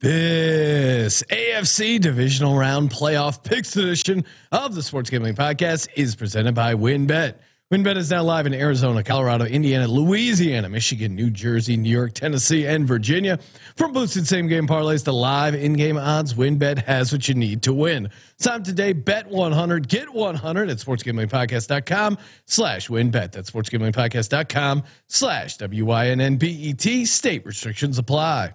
This AFC Divisional Round Playoff Picks edition of the Sports Gambling Podcast is presented by WynnBET. WynnBET is now live in Arizona, Colorado, Indiana, Louisiana, Michigan, New Jersey, New York, Tennessee, and Virginia. From boosted same game parlays to live in game odds, WynnBET has what you need to win. Time today, bet 100, get 100 at sportsgamblingpodcast.com slash wynnbet. That's sportsgamblingpodcast.com slash W-Y-N-N-B-E-T. State restrictions apply.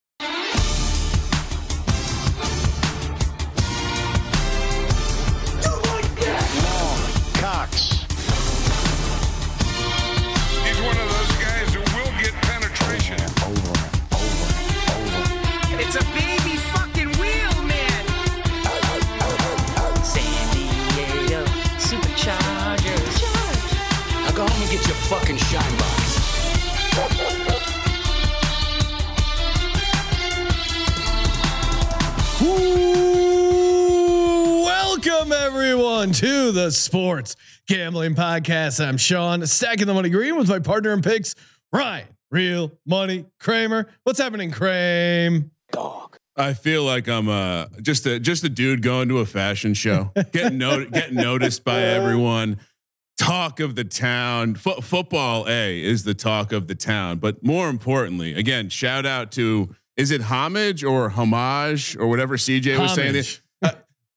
Everyone to the Sports Gambling Podcast. I'm Sean, stacking the money green with my partner in picks, Ryan, Real Money Kramer. What's happening, Kramer? I feel like I'm uh just a just a dude going to a fashion show, getting not- getting noticed by everyone. Talk of the town. Fo- football A is the talk of the town, but more importantly, again, shout out to is it homage or homage or whatever CJ was saying.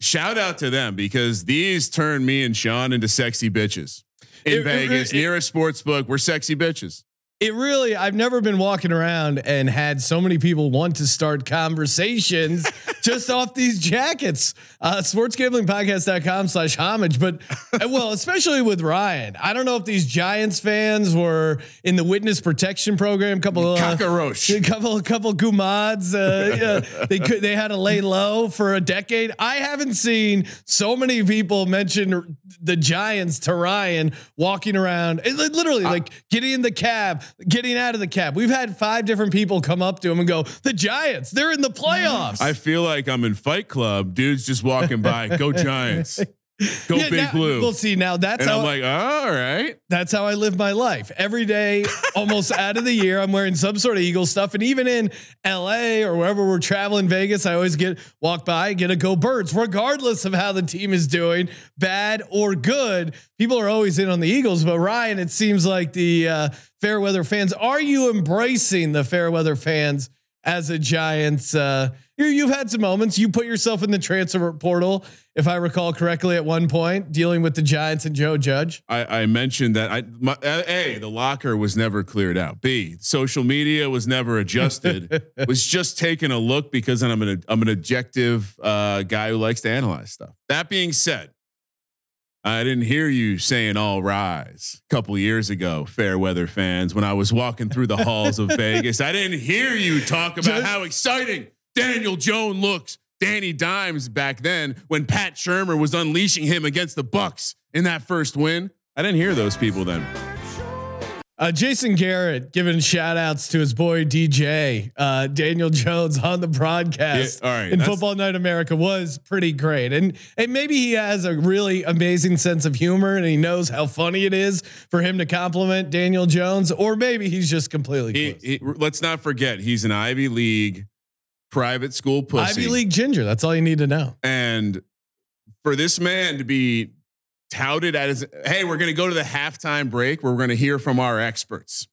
Shout out to them because these turn me and Sean into sexy bitches in It- it- Vegas it- near a sports book. We're sexy bitches. It really, I've never been walking around and had so many people want to start conversations just off these jackets. Uh, sportsgamblingpodcast.com slash homage. But uh, well, especially with Ryan, I don't know if these Giants fans were in the witness protection program, couple of Cockroach. a couple, couple gumads. Uh, yeah, they could, they had to lay low for a decade. I haven't seen so many people mention the Giants to Ryan walking around, it, li- literally like getting in the cab, getting out of the cab. We've had five different people come up to him and go, "The Giants, they're in the playoffs." I feel like I'm in Fight Club. Dudes just walking by. Go Giants. Go Yeah, Big now- Blue. We'll see. Now that's and how I'm like, all right. that's how I live my life. Every day, almost out of the year, I'm wearing some sort of Eagle stuff. And even in LA or wherever we're traveling, Vegas, I always get walk by, get a go birds, regardless of how the team is doing, bad or good. People are always in on the Eagles. But Ryan, it seems like the uh, fair weather fans. Are you embracing the fair weather fans as a Giants? Uh, you, you've had some moments. You put yourself in the transfer portal, if I recall correctly, at one point, dealing with the Giants and Joe Judge. I, I mentioned that I my, a the locker was never cleared out. B social media was never adjusted. was just taking a look because I'm an I'm an objective uh, guy who likes to analyze stuff. That being said, I didn't hear you saying "all rise" a couple years ago, fair weather fans. When I was walking through the halls of Vegas, I didn't hear you talk about Just- how exciting Daniel Jones looks. Danny Dimes back then when Pat Shurmur was unleashing him against the Bucks in that first win. I didn't hear those people then. Uh, Jason Garrett giving shout outs to his boy DJ uh, Daniel Jones on the broadcast Yeah, all right, in Football Night America was pretty great, and and maybe he has a really amazing sense of humor and he knows how funny it is for him to compliment Daniel Jones, or maybe he's just completely He, he- let's not forget he's an Ivy League private school pussy. Ivy League ginger. That's all you need to know. And for this man to be touted as, hey, we're going to go to the halftime break where we're going to hear from our experts.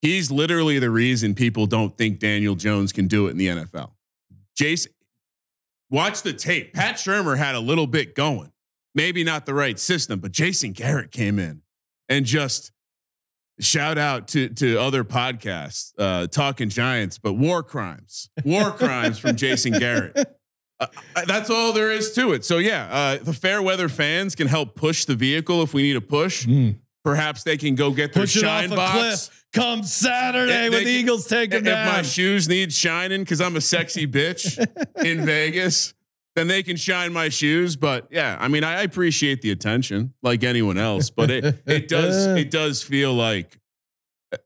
He's literally the reason people don't think Daniel Jones can do it in the NFL. Jason, watch the tape. Pat Shurmur had a little bit going, maybe not the right system, but Jason Garrett came in and just shout out to to other podcasts, uh, talking Giants, but war crimes, war crimes from Jason Garrett. Uh, uh, that's all there is to it. So yeah, uh, the fair weather fans can help push the vehicle if we need a push. Perhaps they can go get their Push shine box. cliff come Saturday They- when the can- Eagles take him If my shoes need shining because I'm a sexy bitch in Vegas, then they can shine my shoes. But yeah, I mean, I appreciate the attention like anyone else, but it it does it does feel like uh,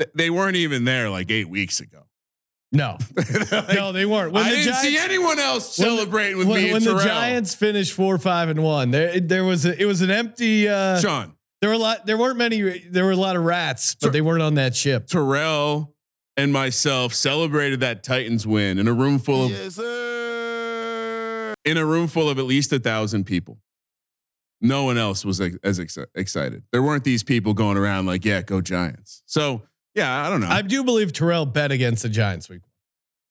th- they weren't even there like eight weeks ago. No, no, they weren't. When I the didn't Giants, see anyone else when celebrating with when, me when and the Terrell. Giants finished four, five, and one. There, there was a, it was an empty. Uh, Sean, there were a lot. There weren't many. There were a lot of rats, but Ter- they weren't on that ship. Terrell, and myself celebrated that Titans win in a room full of yes, in a room full of at least a thousand people. No one else was as exci- excited. There weren't these people going around like, "Yeah, go Giants." So yeah, I don't know. I do believe Terrell bet against the Giants week.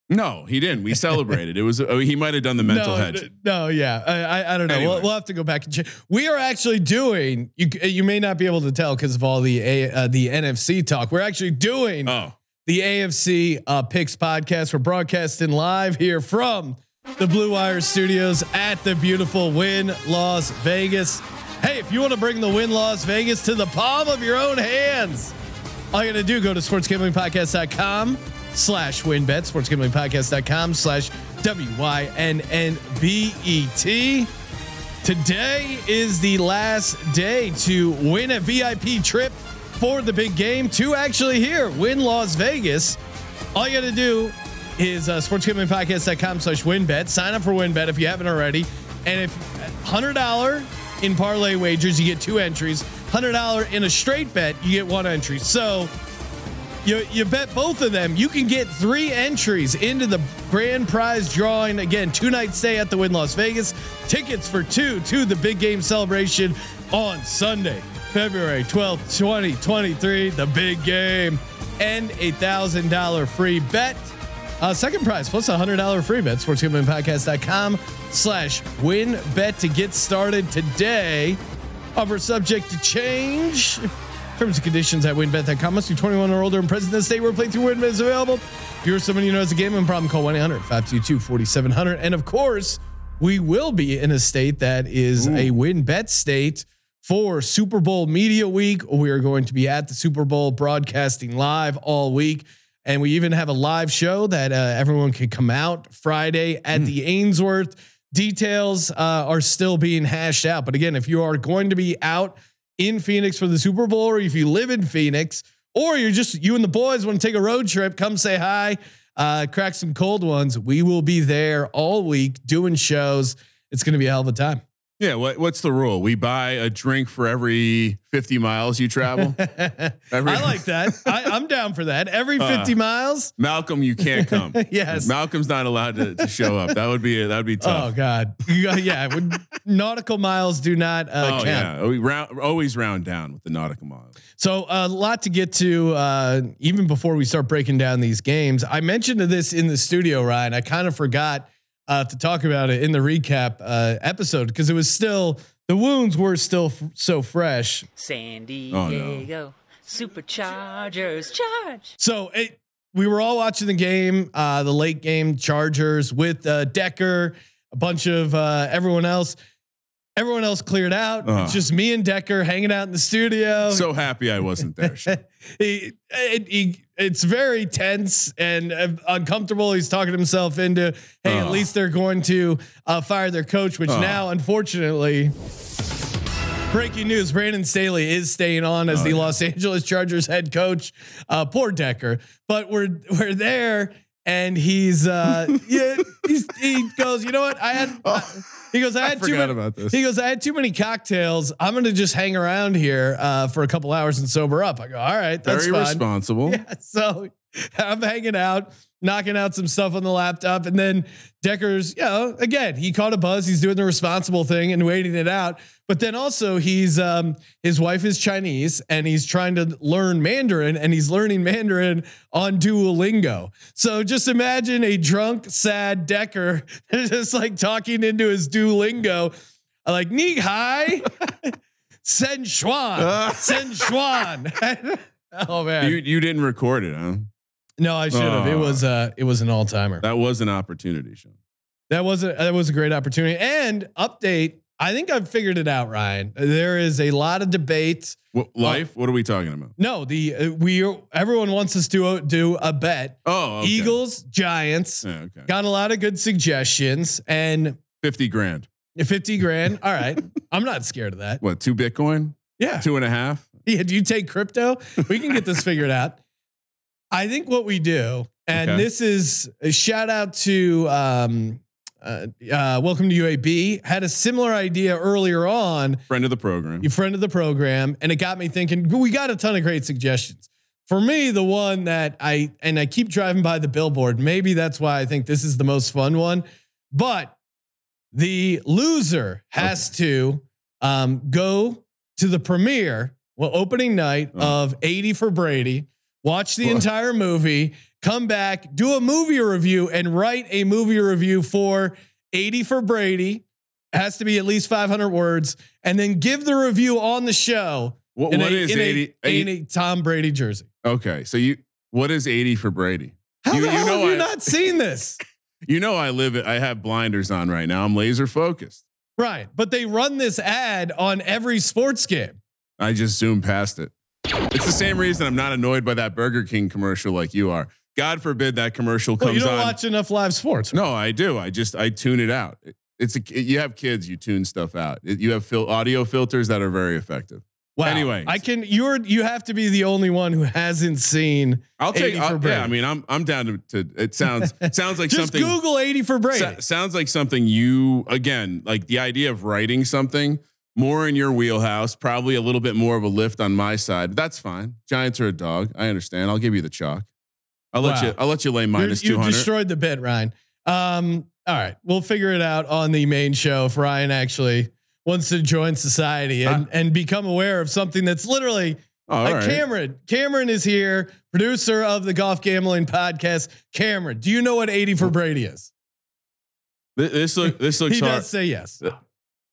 no, he didn't. We celebrated. it was oh, he might have done the mental no, hedge. No, yeah, I, I, I don't know. Anyway. We'll, we'll have to go back and check. We are actually doing. You you may not be able to tell because of all the A, uh, the NFC talk. We're actually doing Oh, the AFC uh, Picks podcast. We're broadcasting live here from the Blue Wire Studios at the beautiful Wynn Las Vegas. Hey, if you want to bring the Wynn Las Vegas to the palm of your own hands, all you got to do go to sportsgamblingpodcast.com slash win wynnbet, sportsgamblingpodcast.com slash W-Y-N-N-B-E-T. Today is the last day to win a VIP trip for the big game to actually here Wynn Las Vegas. All you got to do is uh, sportsgamblingpodcast.com slash wynnbet. Sign up for WynnBET if you haven't already. And if $100 in parlay wagers, you get two entries. $100 in a straight bet, you get one entry. So you you bet both of them, you can get three entries into the grand prize drawing. Again, two night stay at the Wynn Las Vegas. Tickets for two to the big game celebration on Sunday, February 12th, 2023. The big game and a thousand dollar free bet. Uh, second prize plus a hundred dollar free bet. Sportsgamblingpodcast.com slash win bet to get started today. Offer subject to change. Terms and conditions at wynnbet.com. Must be 21 or older and present in the state where playthrough WynnBET is available. If you're someone you know has a gambling problem, call 1 800 522 4700. And of course, we will be in a state that is a WynnBET state for Super Bowl Media Week. We are going to be at the Super Bowl broadcasting live all week. And we even have a live show that uh, everyone can come out Friday at the Ainsworth. Details uh, are still being hashed out. But again, if you are going to be out in Phoenix for the Super Bowl, or if you live in Phoenix, or you're just you and the boys want to take a road trip, come say hi, uh, crack some cold ones. We will be there all week doing shows. It's going to be a hell of a time. Yeah. What, what's the rule? We buy a drink for every 50 miles you travel. Every- I like that. I, I'm down for that. Every Uh, 50 miles. Malcolm, you can't come. Yes. Malcolm's not allowed to, to show up. That would be that would be tough. Oh. God. yeah. When nautical miles do not uh, Oh, count. yeah, we round, always round down with the nautical miles. So a lot to get to, uh, even before we start breaking down these games. I mentioned this in the studio, Ryan. I kind of forgot uh, to talk about it in the recap uh, episode because it was still the wounds were still f- so fresh. San Oh, no. Diego Superchargers charge. So it, we were all watching the game, uh, the late game Chargers with uh, Decker, a bunch of uh, everyone else. Everyone else cleared out. Uh. It's just me and Decker hanging out in the studio. So happy I wasn't there. He, it, he, it's very tense and uh, uncomfortable. He's talking himself into, hey, at Oh. least they're going to uh, fire their coach, which Oh. now, unfortunately, breaking news: Brandon Staley is staying on as Oh, the yeah. Los Angeles Chargers head coach. Uh, poor Decker, but we're we're there. And he's uh yeah he's, he goes you know what I had he goes I Oh, I had too many, about this. he goes, I had too many cocktails. I'm gonna just hang around here uh, for a couple hours and sober up. I go, all right, that's Very fine. responsible. Yeah, so I'm hanging out, knocking out some stuff on the laptop, and then Decker's, you know, again, he caught a buzz. He's doing the responsible thing and waiting it out. But then also, he's um, his wife is Chinese and he's trying to learn Mandarin, and he's learning Mandarin on Duolingo. So just imagine a drunk, sad Decker just like talking into his Duolingo, like Ni Hai. Sen Xuan, Sen Xuan. oh man, You you didn't record it, huh? No, I should have. It Oh. was uh it was an all timer. That, was an opportunity, Sean. That was a that was a great opportunity. And update, I think I've figured it out, Ryan. There is a lot of debate. What, life? What are we talking about? No, the uh, we everyone wants us to uh, do a bet. Oh, okay. Eagles, Giants. Yeah, okay. Got a lot of good suggestions and Fifty grand. 50 grand. All right. I'm not scared of that. What? Two Bitcoin? Yeah. Two and a half? Yeah, do you take crypto? We can get this figured out. I think what we do And Okay. this is a shout out to um, uh, uh, Welcome to UAB. Had a similar idea earlier on. Friend of the program. You friend of the program, and it got me thinking. We got a ton of great suggestions. For me, the one that I and I keep driving by the billboard. Maybe that's why I think this is the most fun one. But the loser has to um, go to the premiere, well, opening night Oh. of 80 for Brady, watch the entire movie, come back, do a movie review, and write a movie review for 80 for Brady. Has to be at least 500 words, and then give the review on the show. What, in what a, is in a- 80? in a Tom Brady jersey? okay, so you what is 80 for Brady? How You- the you hell know have you I- not seen this? You know I live it. I have blinders on right now. I'm laser focused. right, but they run this ad on every sports game. I just zoomed past it. It's the same reason I'm not annoyed by that Burger King commercial like you are. God forbid that commercial Well, comes you don't on. watch enough live sports. No, I do. I just I tune it out. It's a you have kids, you tune stuff out. You have fil- audio filters that are very effective. Wow. Anyways. I can. You're. You have to be the only one who hasn't seen. I'll 80 take. for I'll, yeah, I mean, I'm I'm down to. to it sounds sounds like Just something. Google 80 for Brady. sa- sounds like something you again like the idea of writing something more in your wheelhouse. Probably a little bit more of a lift on my side. That's fine. Giants are a dog. I understand. I'll give you the chalk. I'll let Wow. you. I'll let you lay minus you destroyed the bit, Ryan. Um. All right, we'll figure it out on the main show if Ryan actually wants to join society and and become aware of something that's literally Oh, all like right. Cameron. Cameron is here, producer of the Golf Gambling Podcast. Cameron, do you know what 80 for Brady is? This look. This looks He hard. does say yes.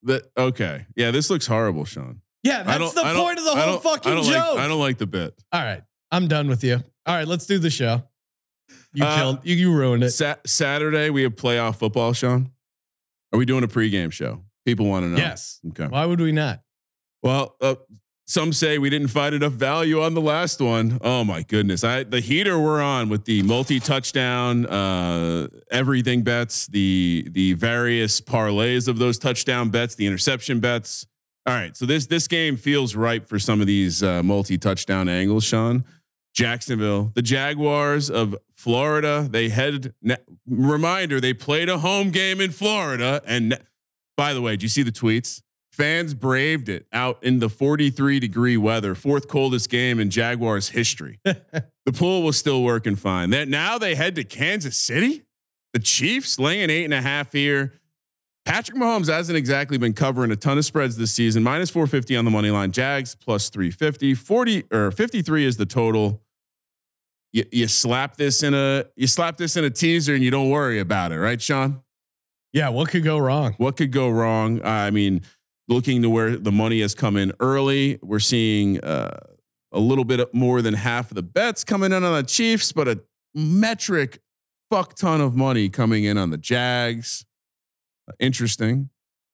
That okay. Yeah, this looks horrible, Sean. Yeah, that's the point of the whole fucking I joke. Like, I don't like the bit. All right, I'm done with you. All right, let's do the show. You Uh, killed. You, you ruined it. Sa- Saturday we have playoff football, Sean. Are we doing a pregame show? People want to know. Yes. Okay. Why would we not? Well, uh, some say we didn't find enough value on the last one. Oh my goodness! I the heater we're on with the multi-touchdown, uh, everything bets, the the various parlays of those touchdown bets, the interception bets. All right, so this this game feels ripe for some of these uh, multi-touchdown angles, Sean. Jacksonville, the Jaguars of Florida. They head. Ne- reminder: they played a home game in Florida, and ne- by the way, do you see the tweets? Fans braved it out in the 43 degree weather, fourth coldest game in Jaguars history. the pool was still working fine. Then now they head to Kansas City. The Chiefs laying eight and a half here. Patrick Mahomes hasn't exactly been covering a ton of spreads this season. Minus 450 on the money line. Jags plus 350. 40 or 53 is the total. You, you slap this in a you slap this in a teaser and you don't worry about it, right, Sean? Yeah, what could go wrong? What could go wrong? I mean, looking to where the money has come in early, we're seeing uh, a little bit more than half of the bets coming in on the Chiefs, but a metric fuck ton of money coming in on the Jags. Interesting.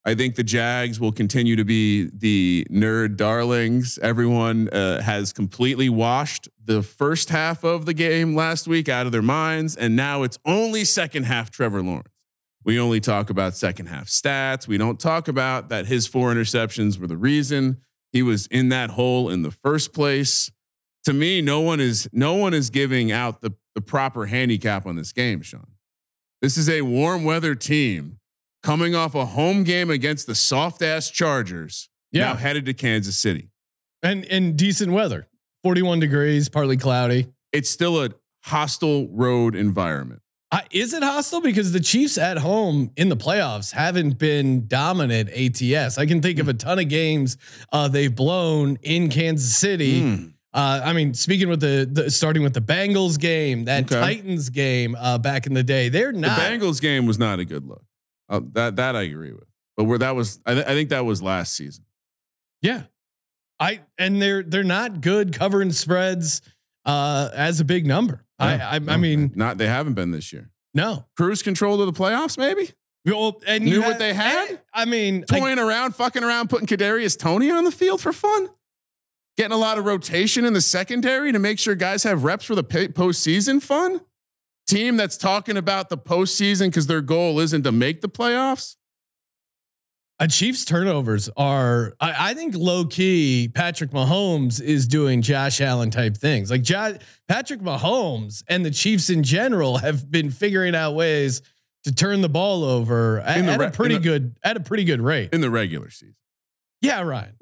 I think the Jags will continue to be the nerd darlings. Everyone uh, has completely washed the first half of the game last week out of their minds, and now it's only second half Trevor Lawrence. We only talk about second half stats. We don't talk about that his four interceptions were the reason he was in that hole in the first place. To me, no one is no one is giving out the, the proper handicap on this game, Sean. This is a warm weather team coming off a home game against the soft ass Chargers. Yeah. Now headed to Kansas City. And in decent weather. 41 degrees, partly cloudy. It's still a hostile road environment. Uh, is it hostile because the Chiefs at home in the playoffs haven't been dominant ATS? I can think of a ton of games uh, they've blown in Kansas City. Mm. Uh, I mean, speaking with the, the starting with the Bengals game, that Okay. Titans game uh, back in the day, they're not. The. Bengals game was not a good look. Uh, that that I agree with. But where that was, I, th- I think that was last season. Yeah. I and they're they're not good covering spreads uh as a big number. I I, I No, mean not they haven't been this year. no. Cruise control to the playoffs, maybe Well, and you Knew had- what they had? and- I mean, I- toying around, fucking around, putting Kadarius Toney on the field for fun, getting a lot of rotation in the secondary to make sure guys have reps for the postseason. Fun team that's talking about the postseason because their goal isn't to make the playoffs. A Chiefs turnovers are, I, I think, low key. Patrick Mahomes is doing Josh Allen type things. Like Patrick Mahomes and the Chiefs in general have been figuring out ways to turn the ball over at, the at a pretty the- good at a pretty good rate. in the regular season. Yeah, Ryan.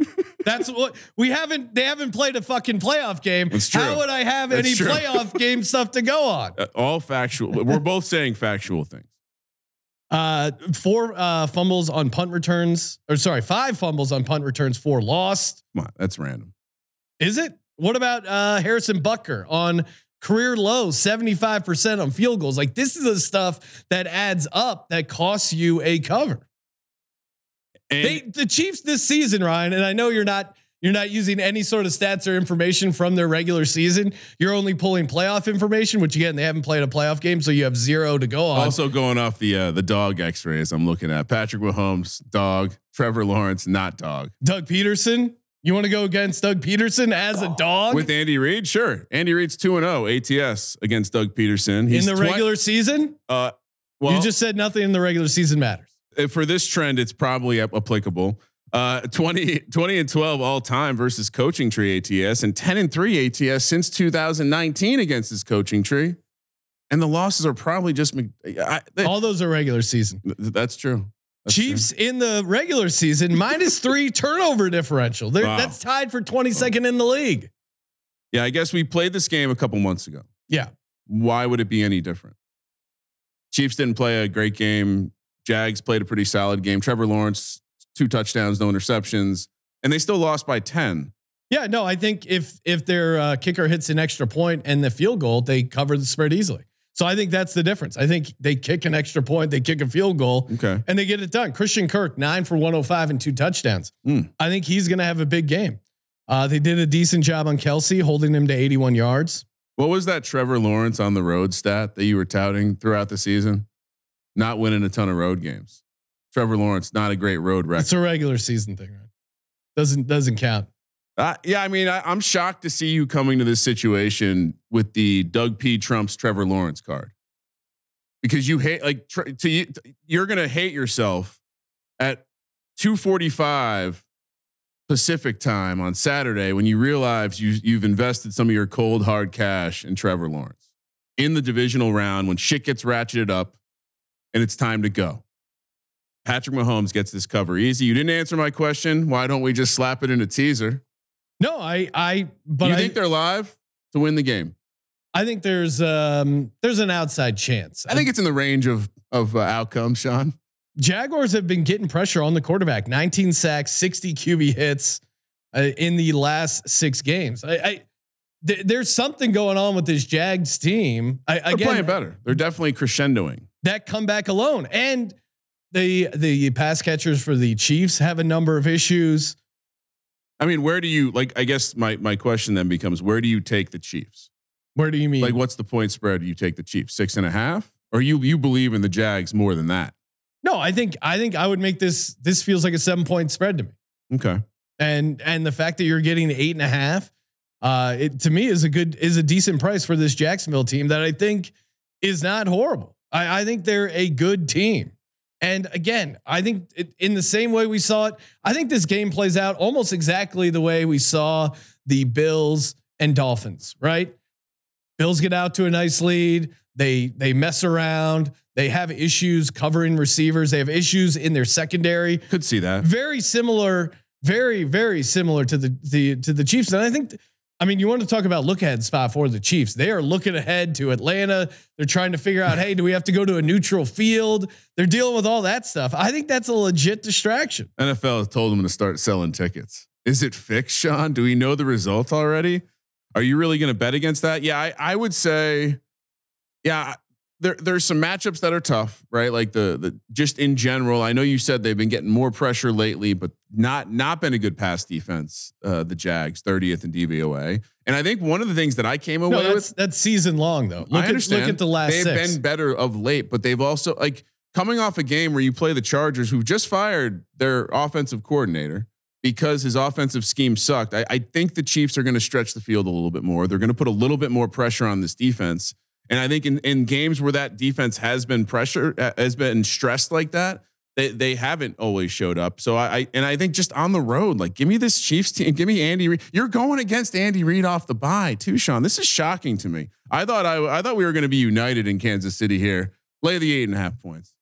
That's what we haven't. They haven't played a fucking playoff game. That's true. How would I have That's any true. playoff game stuff to go on? Uh, all factual. We're both saying factual things. Uh, four uh, fumbles on punt returns, or sorry, five fumbles on punt returns, four lost. Come on, that's random. Is it? What about uh, Harrison Butker on career low, 75% on field goals? Like this is the stuff that adds up that costs you a cover. They the Chiefs this season, Ryan, and I know you're not you're not using any sort of stats or information from their regular season. You're only pulling playoff information, which again, they haven't played a playoff game, so you have zero to go on. also going off the uh, the dog X-rays, I'm looking at Patrick Mahomes, dog. Trevor Lawrence, not dog. Doug Pederson. You want to go against Doug Pederson as a dog With Andy Reid, sure. Andy Reid's two and zero ATS against Doug Pederson. in the regular season? Uh, well, you just said nothing in the regular season matters. uh, for this trend, it's probably ap- applicable. Uh, 20, 20 and 12 all time versus coaching tree ATS and 10 and 3 ATS since 2019 against his coaching tree. And the losses are probably just, I, they- All those are regular season. th- that's true. That's Chiefs in the regular season minus three turnover differential. Wow. That's tied for 22nd in the league. Yeah, I guess we played this game a couple months ago. Yeah. Why would it be any different? Chiefs didn't play a great game. Jags played a pretty solid game. Trevor Lawrence, two touchdowns, no interceptions, and they still lost by 10. Yeah, no, I think if if their uh, kicker hits an extra point and the field goal, they cover the spread easily. So I think that's the difference. I think they kick an extra point, they kick a field goal, Okay. and they get it done. Christian Kirk nine for 105 and two touchdowns. Mm. I think he's going to have a big game. Uh, they did a decent job on Kelce, holding him to 81 yards. What was that Trevor Lawrence on the road stat that you were touting throughout the season? Not winning a ton of road games. Trevor Lawrence, not a great road record. It's a regular season thing, right? Doesn't doesn't count. Uh, yeah, I mean, I, I'm shocked to see you coming to this situation with the Doug P. Trump's Trevor Lawrence card, because you hate like tr- to you, you're gonna hate yourself at 2:45 Pacific time on Saturday when you realize you you've invested some of your cold hard cash in Trevor Lawrence in the divisional round when shit gets ratcheted up and it's time to go. Patrick Mahomes gets this cover easy. You didn't answer my question. Why don't we just slap it in a teaser? No, I I but you I think they're live to win the game? I think there's um there's an outside chance. I think it's in the range of of uh, outcomes, Sean. Jaguars have been getting pressure on the quarterback. 19 sacks, 60 QB hits uh, in the last six games. I, I th- there's something going on with this Jags team. I, They're again, playing better. They're definitely crescendoing. that comeback alone, and the the pass catchers for the Chiefs have a number of issues. I mean, where do you like? I guess my my question then becomes: Where do you take the Chiefs? Where do you mean? Like, what's the point spread? You take the Chiefs six and a half, or you you believe in the Jags more than that? no, I think I think I would make this. This feels like a seven point spread to me. Okay. and and the fact that you're getting eight and a half, uh, it to me is a good is a decent price for this Jacksonville team that I think is not horrible. I, I think they're a good team, and again, I think it, in the same way we saw it, I think this game plays out almost exactly the way we saw the Bills and Dolphins. Right, Bills get out to a nice lead. They they mess around. They have issues covering receivers. They have issues in their secondary Could see that. very similar, very very similar to the the to the Chiefs. And I think, I mean, you want to talk about look ahead spot for the Chiefs. They are looking ahead to Atlanta. They're trying to figure out, hey, do we have to go to a neutral field? They're dealing with all that stuff. I think that's a legit distraction. NFL told them to start selling tickets. Is it fixed, Sean? Do we know the results already? Are you really going to bet against that? Yeah, I, I would say, yeah. There, there's some matchups that are tough, right? Like the the just in general. I know you said they've been getting more pressure lately, but not not been a good pass defense. Uh, the Jags, 30th in DVOA, and I think one of the things that I came away No, with that's that's season long though. Look I at look at the last They've six. been better of late, but they've also like coming off a game where you play the Chargers, who've just fired their offensive coordinator because his offensive scheme sucked. I, I think the Chiefs are going to stretch the field a little bit more. They're going to put a little bit more pressure on this defense. And I think in, in games where that defense has been pressure uh, has been stressed like that, they they haven't always showed up. So I, I and I think just on the road, like give me this Chiefs team, give me Andy Reid. You're going against Andy Reid off the bye too, Sean. This is shocking to me. I thought I I thought we were going to be united in Kansas City here. Lay the eight and a half points.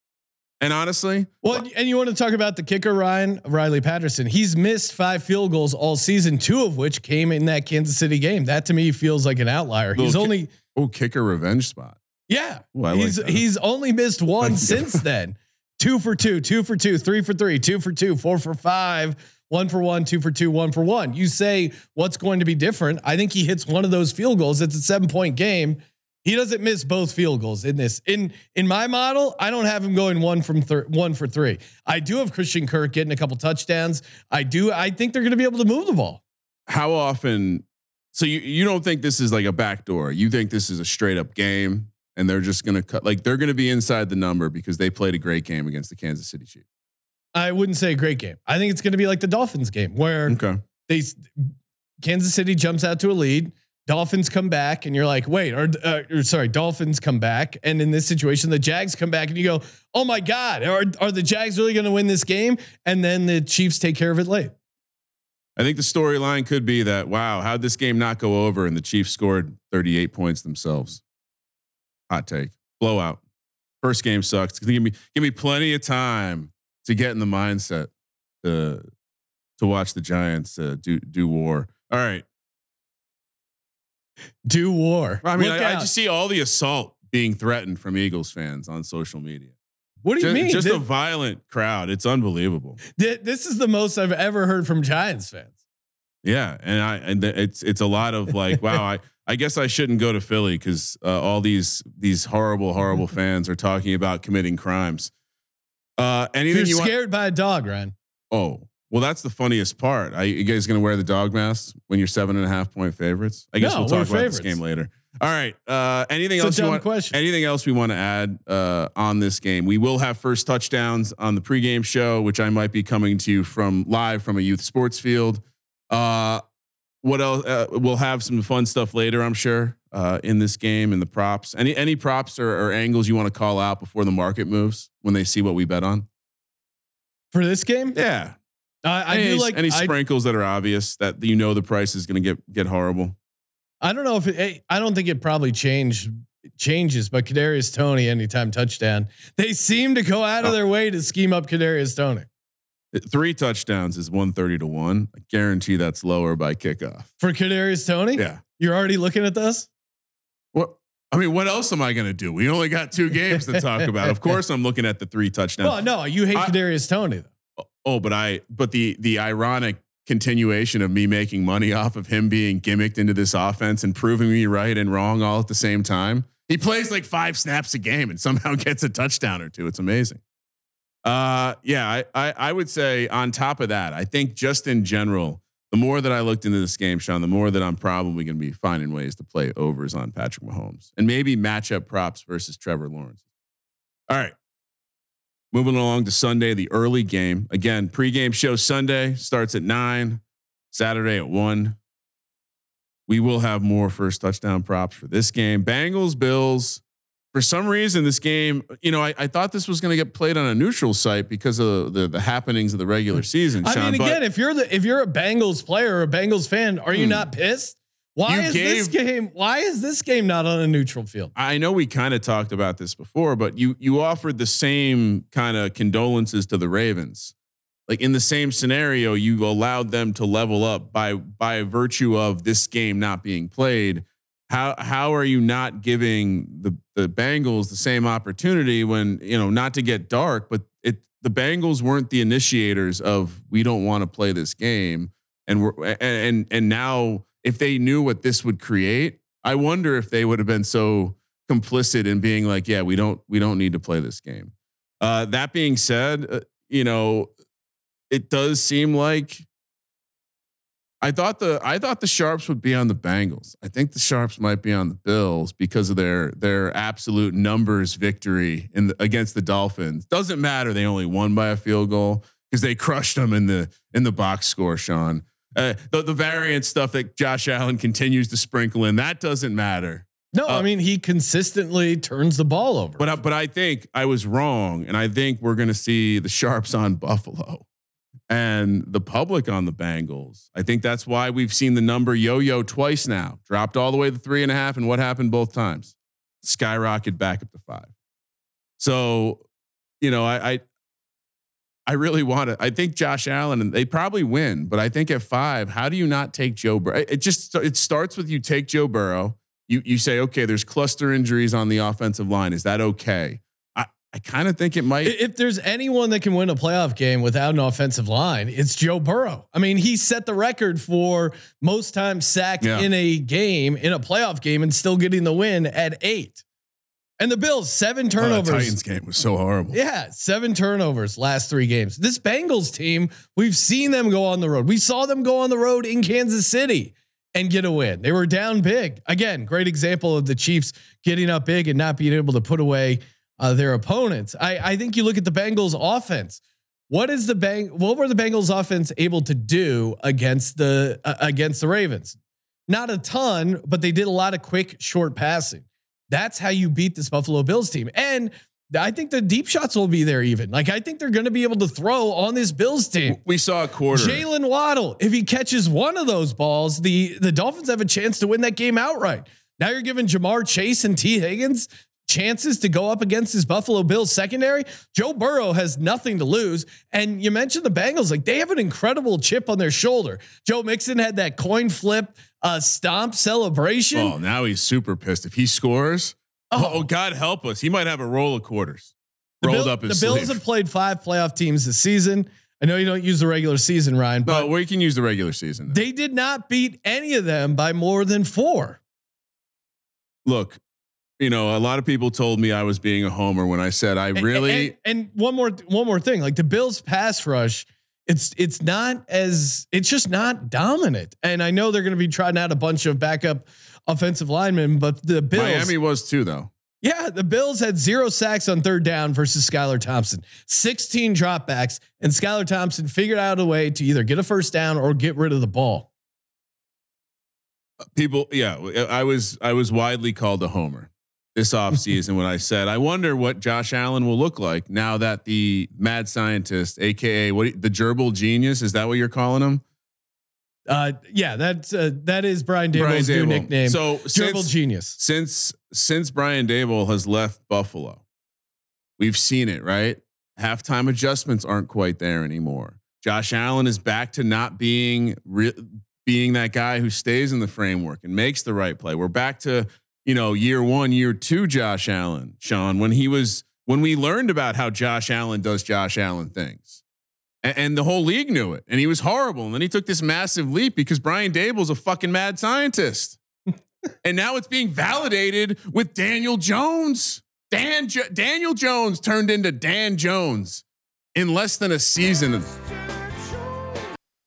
And honestly, Well, and you want to talk about the kicker Ryan Riley Patterson? He's missed five field goals all season, two of which came in that Kansas City game. That to me feels like an outlier. He's only oh, kicker revenge spot. yeah. Ooh, I like he's he's only missed one Like- since then. Two for two, two for two, three for three, two for two, four for five, one for one, two for two, one for one. You say what's going to be different? I think he hits one of those field goals. It's a seven point game. He doesn't miss both field goals in this. In in my model, I don't have him going one from thir- one for three. I do have Christian Kirk getting a couple touchdowns. I do. I think they're going to be able to move the ball. How often? So you you don't think this is like a backdoor? You think this is a straight up game, and they're just going to cut like they're going to be inside the number because they played a great game against the Kansas City Chiefs. I wouldn't say a great game. I think it's going to be like the Dolphins game where Okay. they Kansas City jumps out to a lead. Dolphins come back, and you're like, wait, or, uh, or sorry, Dolphins come back, and in this situation, the Jags come back, and you go, oh my god, are are the Jags really going to win this game? And then the Chiefs take care of it late. I think the storyline could be that wow, how'd this game not go over? And the Chiefs scored 38 points themselves. Hot take, blowout. First game sucks. Give me give me plenty of time to get in the mindset to to watch the Giants uh, do do war. All right. Do war. I mean, I, I just see all the assault being threatened from Eagles fans on social media. What do you Just, mean? just Thi- a violent crowd. It's unbelievable. this is the most I've ever heard from Giants fans. Yeah, and I and it's it's a lot of like, wow, I I guess I shouldn't go to Philly because uh, all these these horrible horrible fans are talking about committing crimes. Uh, anything You're you want? scared by a dog, Ryan. Oh, well, that's the funniest part. Are you guys gonna wear the dog mask when you're seven and a half point favorites? I guess No, we'll talk about this game later. All right. Uh, anything It's else you want? question. Anything else we want to add uh, on this game? We will have first touchdowns on the pregame show, which I might be coming to you from live from a youth sports field. Uh, what else? Uh, we'll have some fun stuff later, I'm sure, uh, in this game and the props. Any any props or, or angles you want to call out before the market moves when they see what we bet on? For this game, Yeah, I, I any, do like any I- sprinkles that are obvious that you know the price is going to get get horrible. I don't know if it, eh, I don't think it probably changed changes, but Kadarius Toney anytime touchdown, they seem to go out of Oh. their way to scheme up Kadarius Toney Three touchdowns is one thirty to one. I guarantee that's lower by kickoff. for Kadarius Toney. Yeah. You're already looking at this. What? I mean, what else am I going to do? We only got two games to talk about. Of course, I'm looking at the three touchdowns. Well, no, you hate I- Kadarius Toney though. Oh, but I, but the the ironic continuation of me making money off of him being gimmicked into this offense and proving me right and wrong all at the same time. He plays like five snaps a game and somehow gets a touchdown or two. It's amazing. Uh, yeah, I, I, I would say on top of that, I think just in general, the more that I looked into this game, Sean, the more that I'm probably going to be finding ways to play overs on Patrick Mahomes and maybe matchup props versus Trevor Lawrence. All right. Moving along to Sunday, the early game. Again, pregame show Sunday starts at nine, Saturday at one. We will have more first touchdown props for this game. Bengals, Bills. For some reason, this game, you know, I, I thought this was going to get played on a neutral site because of the, the happenings of the regular season. I Sean, mean, but again, if you're the if you're a Bengals player or a Bengals fan, are you Hmm. not pissed? Why You is this game? Why is this game not on a neutral field? I know we kind of talked about this before, but you you offered the same kind of condolences to the Ravens. Like in the same scenario, you allowed them to level up by by virtue of this game not being played. How how are you not giving the the Bengals the same opportunity when you know not to get dark, but it the Bengals weren't the initiators of we don't want to play this game, and we're and and, and now if they knew what this would create, I wonder if they would have been so complicit in being like, yeah, we don't we don't need to play this game. Uh, that being said, uh, you know, it does seem like I thought the I thought the sharps would be on the Bengals. I think the sharps might be on the Bills because of their their absolute numbers victory in the, against the Dolphins. Doesn't matter. They only won by a field goal because they crushed them in the in the box score. Sean, uh, the the variant stuff that Josh Allen continues to sprinkle in that doesn't matter. No, I Uh, mean he consistently turns the ball over. But I, but I think I was wrong, and I think we're going to see the sharps on Buffalo and the public on the Bengals. I think that's why we've seen the number yo-yo twice now, dropped all the way to three and a half, and what happened both times? Skyrocket back up to five. So, you know, I I, I really want to. I think Josh Allen, and they probably win, but I think at five, how do you not take Joe Burrow? It just it starts with you take Joe Burrow. You you say, okay, there's cluster injuries on the offensive line. Is that okay? I, I kind of think it might. if there's anyone that can win a playoff game without an offensive line, it's Joe Burrow. I mean, he set the record for most times sacked Yeah. in a game, in a playoff game, and still getting the win at eight. And the Bills, seven turnovers. Titans game was so horrible. Yeah, seven turnovers last three games. This Bengals team, we've seen them go on the road. We saw them go on the road in Kansas City and get a win. They were down big. Again, great example of the Chiefs getting up big and not being able to put away uh, their opponents. I, I think you look at the Bengals offense. What is the bang? What were the Bengals offense able to do against the uh, against the Ravens? Not a ton, but they did a lot of quick, short passing. That's how you beat this Buffalo Bills team. And I think the deep shots will be there even. Like I think they're going to be able to throw on this Bills team. We saw a quarter. Jaylen Waddle, if he catches one of those balls, the the Dolphins have a chance to win that game outright. Now you're giving Ja'Marr Chase and Tee Higgins chances to go up against this Buffalo Bills secondary. Joe Burrow has nothing to lose. And you mentioned the Bengals, like they have an incredible chip on their shoulder. Joe Mixon had that coin flip uh, stomp celebration. Oh, now he's super pissed. If he scores, oh, God help us, he might have a roll of quarters The rolled Bill- up his The Bills sleeve. have played five playoff teams this season. I know you don't use the regular season, Ryan, but no, we can use the regular season. they did not beat any of them by more than four. Look, you know, a lot of people told me I was being a homer when I said I And- really. and, and one more one more thing, like the Bills pass rush, it's it's not as it's just not dominant. And I know they're going to be trying out a bunch of backup offensive linemen, but the Bills, Miami was too, though. yeah, the Bills had zero sacks on third down versus Skylar Thompson, sixteen dropbacks, and Skylar Thompson figured out a way to either get a first down or get rid of the ball. People, yeah, I was I was widely called a homer this offseason when I said I wonder what Josh Allen will look like now that the mad scientist, aka what the gerbil genius, is that what you're calling him? Uh, yeah, that's uh, that is Brian Daboll's new Daboll. nickname. So Gerbil since, genius. since since Brian Daboll has left Buffalo, we've seen it, right? Halftime adjustments aren't quite there anymore. Josh Allen is back to not being re- being that guy who stays in the framework and makes the right play. We're back to you know year one, year two, Josh Allen, Sean, when he was when we learned about how Josh Allen does Josh Allen things. A- And the whole league knew it, and he was horrible. And then he took this massive leap because Brian Daboll's a fucking mad scientist. And now it's being validated with Daniel Jones. Dan jo- Daniel Jones turned into Dan Jones in less than a season of-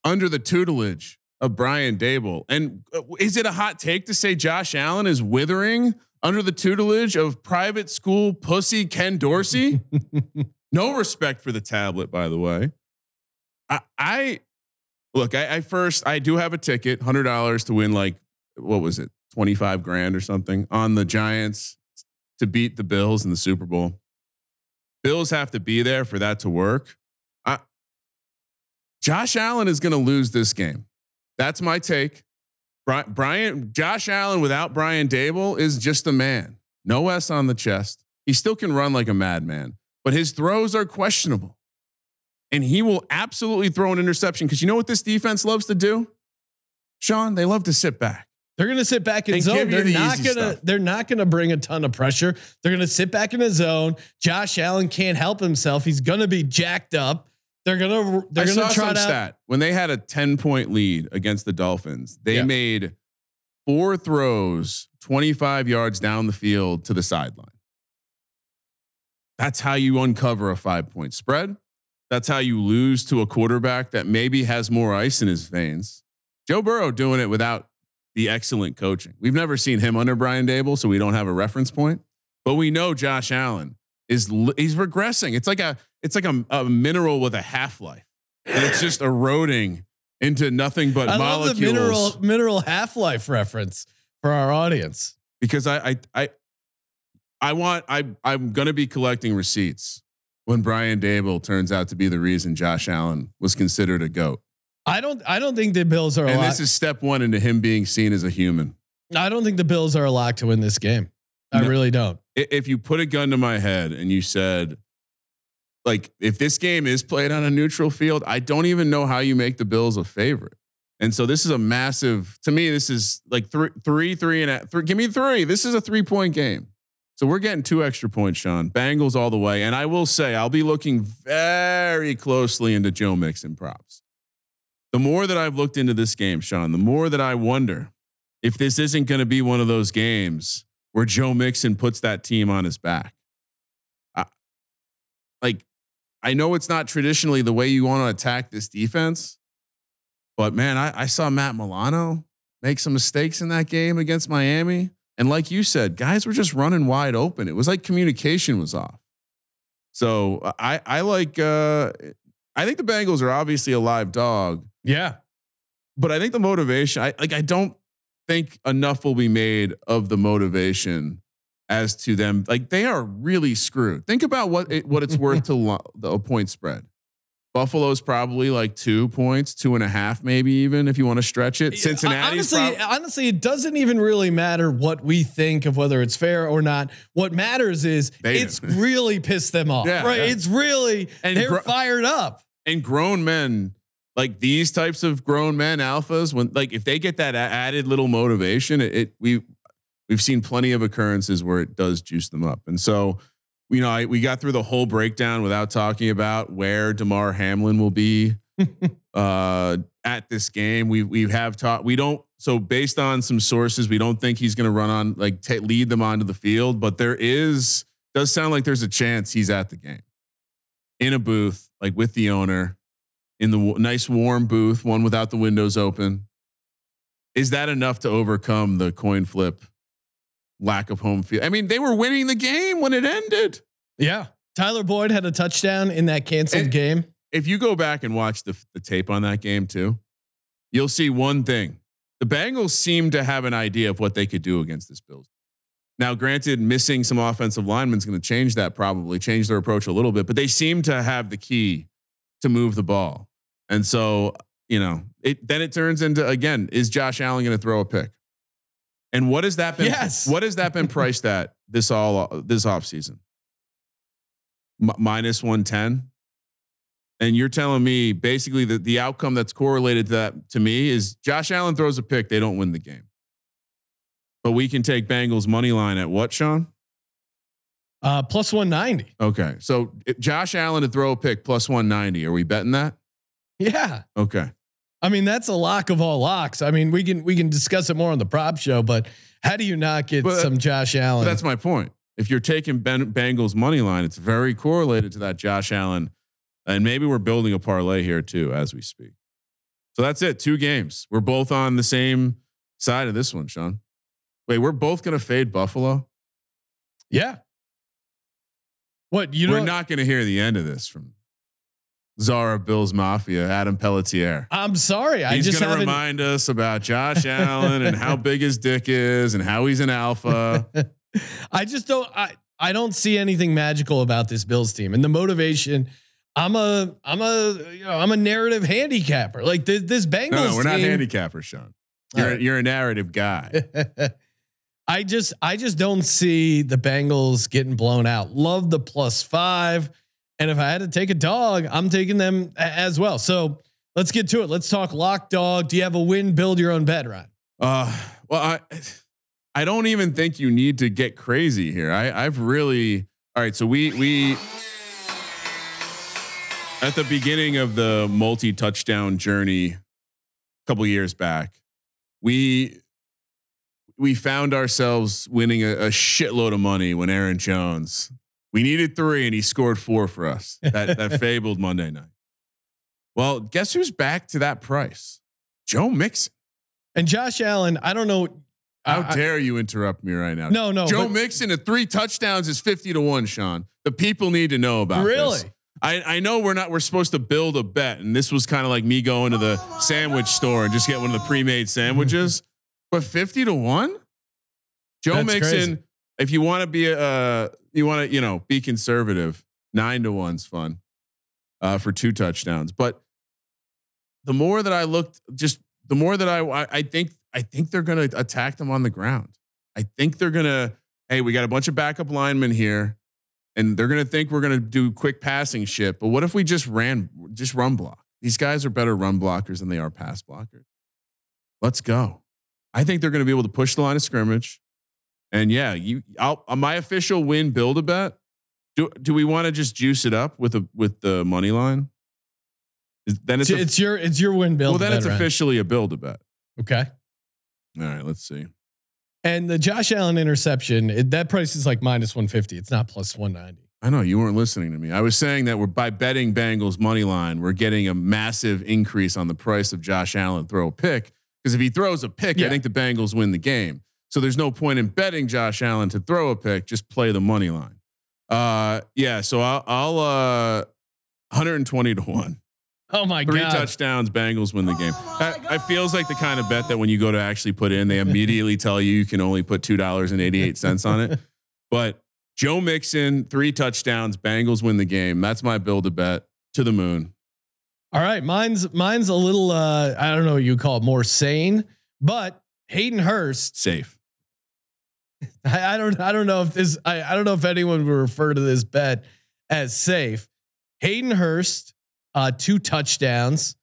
under the tutelage of Brian Daboll. And uh, is it a hot take to say Josh Allen is withering under the tutelage of private school pussy Ken Dorsey? no respect for the tablet, by the way. I, I look, I, I first I do have a ticket, hundred dollars to win like what was it, 25 grand or something on the Giants to beat the Bills in the Super Bowl. Bills have to be there for that to work. I, Josh Allen is going to lose this game. That's my take. Brian, Josh Allen without Brian Daboll is just a man. No S on the chest. He still can run like a madman, but his throws are questionable. And he will absolutely throw an interception because you know what this defense loves to do? Sean, they love to sit back. They're going to sit back in And zone. They're the not going to. They're not going to bring a ton of pressure. They're going to sit back in the zone. Josh Allen can't help himself. He's going to be jacked up. They're going to. They're I to try to. stat when they had a 10 point lead against the Dolphins. They Yeah. made four throws 25 yards down the field to the sideline. That's how you uncover a five point spread. That's how you lose to a quarterback that maybe has more ice in his veins. Joe Burrow doing it without the excellent coaching. We've never seen him under Brian Daboll, so we don't have a reference point. But we know Josh Allen is he's regressing. It's like a it's like a, a mineral with a half life, it's just eroding into nothing but I love molecules. the mineral mineral half life reference for our audience. because I I I I want I I'm gonna be collecting receipts when Brian Daboll turns out to be the reason Josh Allen was considered a goat. I don't. I don't think the Bills are. And this is step one into him being seen as a human. I don't think the Bills are a lock to win this game. I No. really don't. If you put a gun to my head and you said, like, if this game is played on a neutral field, I don't even know how you make the Bills a favorite. And so this is a massive. To me, this is like three, three, three and a, three. Give me three. This is a three point game. So we're getting two extra points, Sean. Bengals all the way. And I will say, I'll be looking very closely into Joe Mixon props. The more that I've looked into this game, Sean, the more that I wonder if this isn't going to be one of those games where Joe Mixon puts that team on his back. I, like, I know it's not traditionally the way you want to attack this defense, but man, I, I saw Matt Milano make some mistakes in that game against Miami. And like you said, guys were just running wide open. It was like communication was off. So I I like uh I think the Bengals are obviously a live dog, Yeah. but I think the motivation, I like I don't think enough will be made of the motivation as to them. Like they are really screwed. Think about what it, what it's worth to lo- the a point spread. Buffalo's probably like two points, two and a half, maybe even if you want to stretch it. Cincinnati's honestly, prob- honestly, it doesn't even really matter what we think of whether it's fair or not. What matters is They it's do. really pissed them off, Yeah, right? yeah. It's really And they're gr- fired up. and grown men like these types of grown men alphas when like if they get that added little motivation it, it we we've seen plenty of occurrences where it does juice them up. And so you know I, we got through the whole breakdown without talking about where Damar Hamlin will be uh at this game. We we have taught we don't so based on some sources we don't think he's going to run on like ta lead them onto the field but there is does sound like there's a chance he's at the game. In a booth like with the owner in the w- nice warm booth one without the windows open. Is that enough to overcome the coin flip lack of home field i mean they were winning the game when it ended Yeah. Tyler Boyd had a touchdown in that canceled And- game. if you go back and watch the, the tape on that game too, you'll see one thing. The Bengals seem to have an idea of what they could do against this Bills. Now, granted, missing some offensive linemen is going to change that probably, change their approach a little bit, but they seem to have the key to move the ball. And so, you know, it then it turns into again, is Josh Allen going to throw a pick? And what has that been? Yes. What has that been priced at this all this offseason? M- minus 110 and you're telling me basically that the outcome that's correlated to that to me is Josh Allen throws a pick, they don't win the game. But we can take Bengals money line at what, Sean? Uh, plus 190. Okay. So if Josh Allen to throw a pick plus 190. Are we betting that? Yeah. Okay. I mean, that's a lock of all locks. I mean, we can we can discuss it more on the prop show, but how do you not get But- some Josh Allen? that's my point. If you're taking ben, Bengals money line, it's very correlated to that Josh Allen. And maybe we're building a parlay here too as we speak. So that's it. Two games. We're both on the same side of this one, Sean. Wait, we're both going to fade Buffalo. yeah. What you We're not going to hear the end of this from Zara Bills Mafia, Adam Pelletier. I'm sorry. I He's just going to remind us about Josh Allen and how big his dick is and how he's an alpha. I just don't. I I don't see anything magical about this Bills team and the motivation. I'm a I'm a you know I'm a narrative handicapper. Like this this Bengals. No, no, we're not team, handicappers, Sean. You're, right. you're a narrative guy. I just I just don't see the Bengals getting blown out. Love the plus five, and if I had to take a dog, I'm taking them as well. So let's get to it. Let's talk lock dog. Do you have a win? Build your own bet, Ryan. Uh, well, I, I don't even think you need to get crazy here. I, I've really, all right. So we, we, at the beginning of the multi touchdown journey a couple years back, we, we found ourselves winning a, a shitload of money when Aaron Jones, we needed three and he scored four for us that, that fabled Monday night. Well, guess who's back to that price? Joe Mixon. And Josh Allen, I don't know. How I- I- dare you interrupt me right now? No, no. Joe but- Mixon at three touchdowns is 50 to one, Sean. The people need to know about this. Really? this. I, I know we're not, we're supposed to build a bet. And this was kind of like me going to the sandwich store and just get one of the pre-made sandwiches, but 50 to one, Joe That's Mixon, crazy. if you want to be uh you want to, you know, be conservative, nine to one's fun uh for two touchdowns. But the more that I looked, just the more that I I, I think I think they're gonna attack them on the ground. I think they're gonna, hey, we got a bunch of backup linemen here, and they're gonna think we're gonna do quick passing shit. But what if we just ran just run block? These guys are better run blockers than they are pass blockers. Let's go. I think they're going to be able to push the line of scrimmage. And yeah, you, I'll, uh, my official win build a bet. Do do we want to just juice it up with a with the money line? Is- Then it's, It's, a, it's your it's your win build. well. Then bet, it's officially a build a bet. Okay. All right, let's see. And the Josh Allen interception, it, that price is like minus 150. It's not plus 190. I know you weren't listening to me. I was saying that we're by betting Bengals money line, we're getting a massive increase on the price of Josh Allen throw a pick. Because if he throws a pick, Yeah. I think the Bengals win the game. So there's no point in betting Josh Allen to throw a pick. Just play the money line. Uh, yeah. So I'll, I'll uh, 120 to one. Oh my Three god. touchdowns, Bengals win the game. That, it feels like the kind of bet that when you go to actually put in, they immediately tell you you can only put two dollars and eighty eight cents on it. But Joe Mixon, three touchdowns, Bengals win the game. That's my build a bet to the moon. All right, mine's mine's a little uh I don't know what you call it more sane, but Hayden Hurst, Safe. I, I don't I don't know if this I, I don't know if anyone would refer to this bet as safe. Hayden Hurst, uh two touchdowns.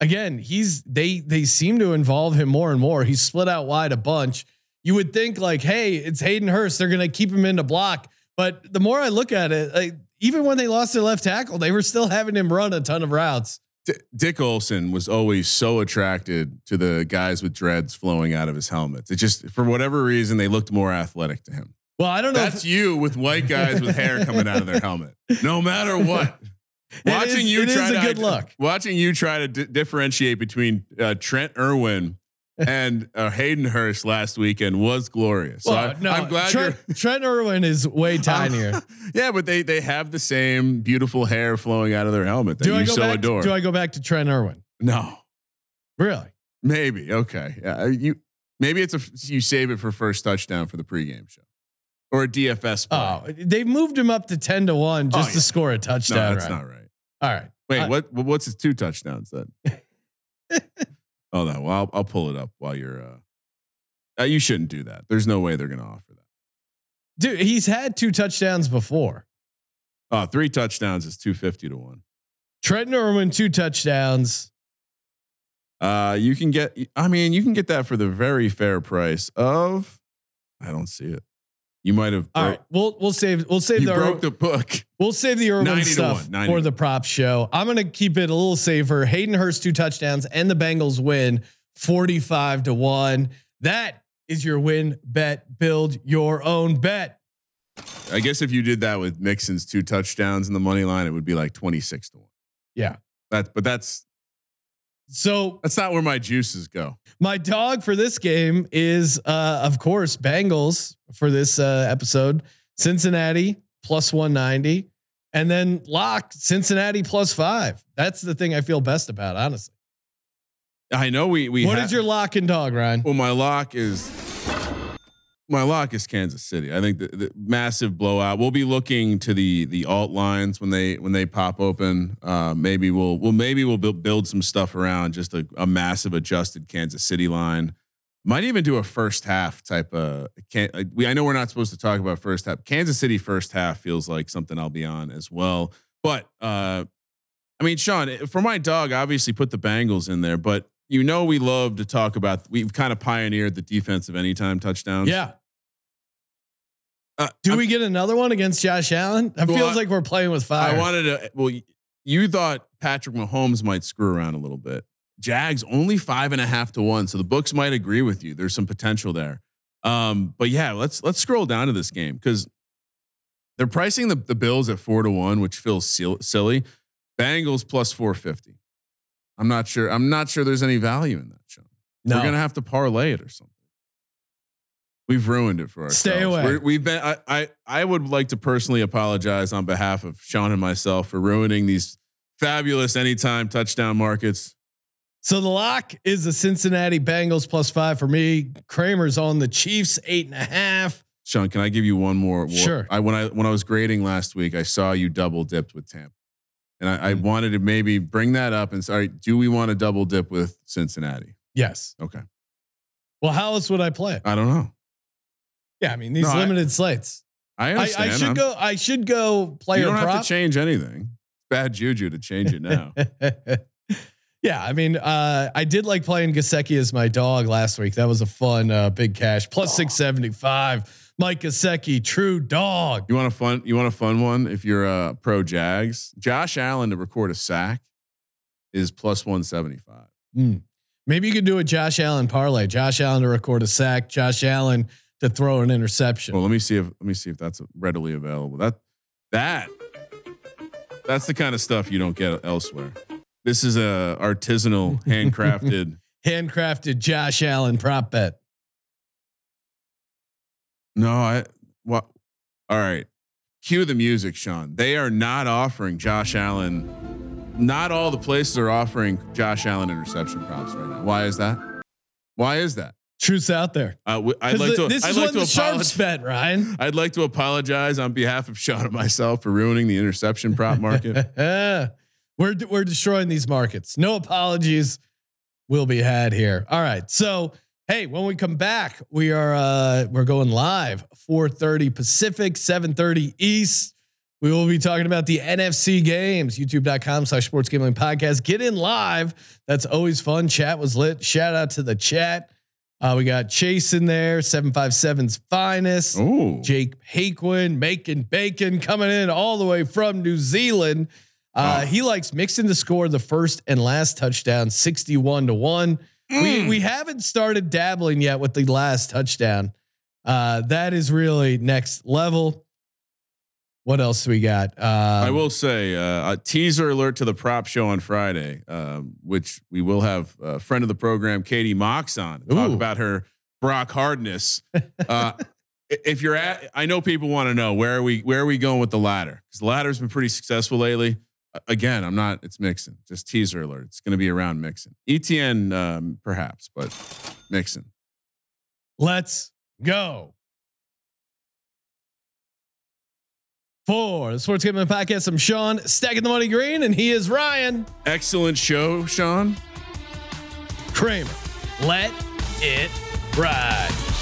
Again, he's they they seem to involve him more and more. He's split out wide a bunch. You would think like, hey, it's Hayden Hurst. They're gonna keep him in the block. But the more I look at it, like, even when they lost their left tackle, they were still having him run a ton of routes. D- Dick Olson was always so attracted to the guys with dreads flowing out of his helmets. It just, for whatever reason, they looked more athletic to him. Well, I don't know. That's if, you with white guys with hair coming out of their helmet. No matter what. Watching is- you try a to good look. Watching you try to di- differentiate between uh, Trent Irwin and uh, Hayden Hurst last weekend was glorious. So Well, I, no, I'm glad Trent. Trent Irwin is way tinier. yeah, but they they have the same beautiful hair flowing out of their helmet that do you so back? adore. do I go back to Trent Irwin? no, Really? maybe okay. Yeah, uh, you maybe it's a you save it for first touchdown for the pregame show or a DFS. Play. Oh, they've moved him up to ten to one just Oh, to score a no, touchdown. that's right? not right. All right. Wait, what? what- What's his two touchdowns then? oh no, well I'll, I'll pull it up while you're. uh uh, you shouldn't do that. There's no way they're going to offer that. Dude, he's had two touchdowns before. Oh, three touchdowns is 250 to one. Trent Irwin, two touchdowns. Uh, you can get, I mean, you can get that for the very fair price of, I don't see it. You might have, All bro- right, we'll we'll save we'll save you the, broke the book. we'll save the Irwin stuff 1, for the prop show. I'm gonna keep it a little safer. Hayden Hurst two touchdowns and the Bengals win 45 to one. That is your win bet. Build your own bet. I guess if you did that with Mixon's two touchdowns in the money line, it would be like 26 to one. Yeah. That's but that's, So that's not where my juices go. My dog for this game is, uh, of course, Bengals for this uh, episode. Cincinnati plus 190. And then lock Cincinnati plus five. That's the thing I feel best about, honestly. I know we, we, What ha- is your lock and dog, Ryan? Well, my lock is my lock is Kansas City. I think the, the massive blowout. We'll be looking to the the alt lines when they when they pop open. Uh, maybe we'll well maybe we'll build, build some stuff around just a, a massive adjusted Kansas City line. Might even do a first half type of. Can, like, we I know we're not supposed to talk about first half. Kansas City first half feels like something I'll be on as well. But uh, I mean, Sean, for my dog, obviously put the Bengals in there, but you know we love to talk about. We've kind of pioneered the defensive anytime touchdowns. Yeah. Uh, Do I'm- we get another one against Josh Allen? It Well, feels like we're playing with fire. I wanted to. Well, you thought Patrick Mahomes might screw around a little bit. Jags only five and a half to one, so the books might agree with you. There's some potential there. Um, but yeah, let's let's scroll down to this game because they're pricing the, the Bills at four to one, which feels sil- silly. Bengals plus four fifty. I'm not sure. I'm not sure there's any value in that, Sean. no. We're gonna have to parlay it or something. We've ruined it for ourselves. Stay away. We're, we've been. I, I I would like to personally apologize on behalf of Sean and myself for ruining these fabulous anytime touchdown markets. So the lock is the Cincinnati Bengals plus five for me. Kramer's on the Chiefs eight and a half. Sean, can I give you one more? Sure. I when I when I was grading last week, I saw you double dipped with Tampa, and I, I Mm. wanted to maybe bring that up and sorry, do we want to double dip with Cincinnati? Yes. Okay, Well, how else would I play? I don't know. Yeah, I mean these No, I- limited slates. I I, understand. I should I'm- go. I should go player You don't prop. have to change anything. It's bad juju to change it now. yeah, I mean, uh, I did like playing Gesicki as my dog last week. That was a fun uh, big cash plus six seventy five. Mike Gesicki, true dog. You want a fun? You want a fun one? If you're a pro Jags, Josh Allen to record a sack is plus one seventy five. Hmm. Maybe you could do a Josh Allen parlay. Josh Allen to record a sack. Josh Allen to throw an interception. Well, let me see if let me see if that's readily available. That that that's the kind of stuff you don't get elsewhere. This is a artisanal, handcrafted. Handcrafted Josh Allen prop bet. No, I what? All right, cue the music, Sean. They are not offering Josh Allen. Not all the places are offering Josh Allen interception props right now. Why is that? Why is that? Truth's out there. Uh, w- I'd like to. this I'd is like to the sharps apologize. bet, Ryan. I'd like to apologize on behalf of Sean and myself for ruining the interception prop market. we're we're destroying these markets. No apologies will be had here. All right. So hey, when we come back, we are uh we're going live 4:30 Pacific, 7:30 East. We will be talking about the NFC games, youtube.com slash sports gambling podcast. Get in live. That's always fun. Chat was lit. Shout out to the chat. Uh, we got Chase in there, 757's finest. Oh, Jake Haquin making bacon coming in all the way from New Zealand. Uh. He likes Mixon to score the first and last touchdown, sixty-one to one. We we haven't started dabbling yet with the last touchdown. Uh, that is really next level. What else we got? Um, I will say uh, a teaser alert to the prop show on Friday, um, which we will have a friend of the program, Katie Mox, on to talk Ooh. about her Brock hardness. Uh, if you're at, I know people want to know where are we where are we going with the ladder because the ladder's been pretty successful lately. Again, I'm not. It's Mixon. Just teaser alert. It's going to be around Mixon. ETN um, perhaps, but Mixon. Let's go. For the Sports Gambling Podcast, I'm Sean, stacking the money green, and he is Ryan Excellent show, Sean. Kramer. Let it ride.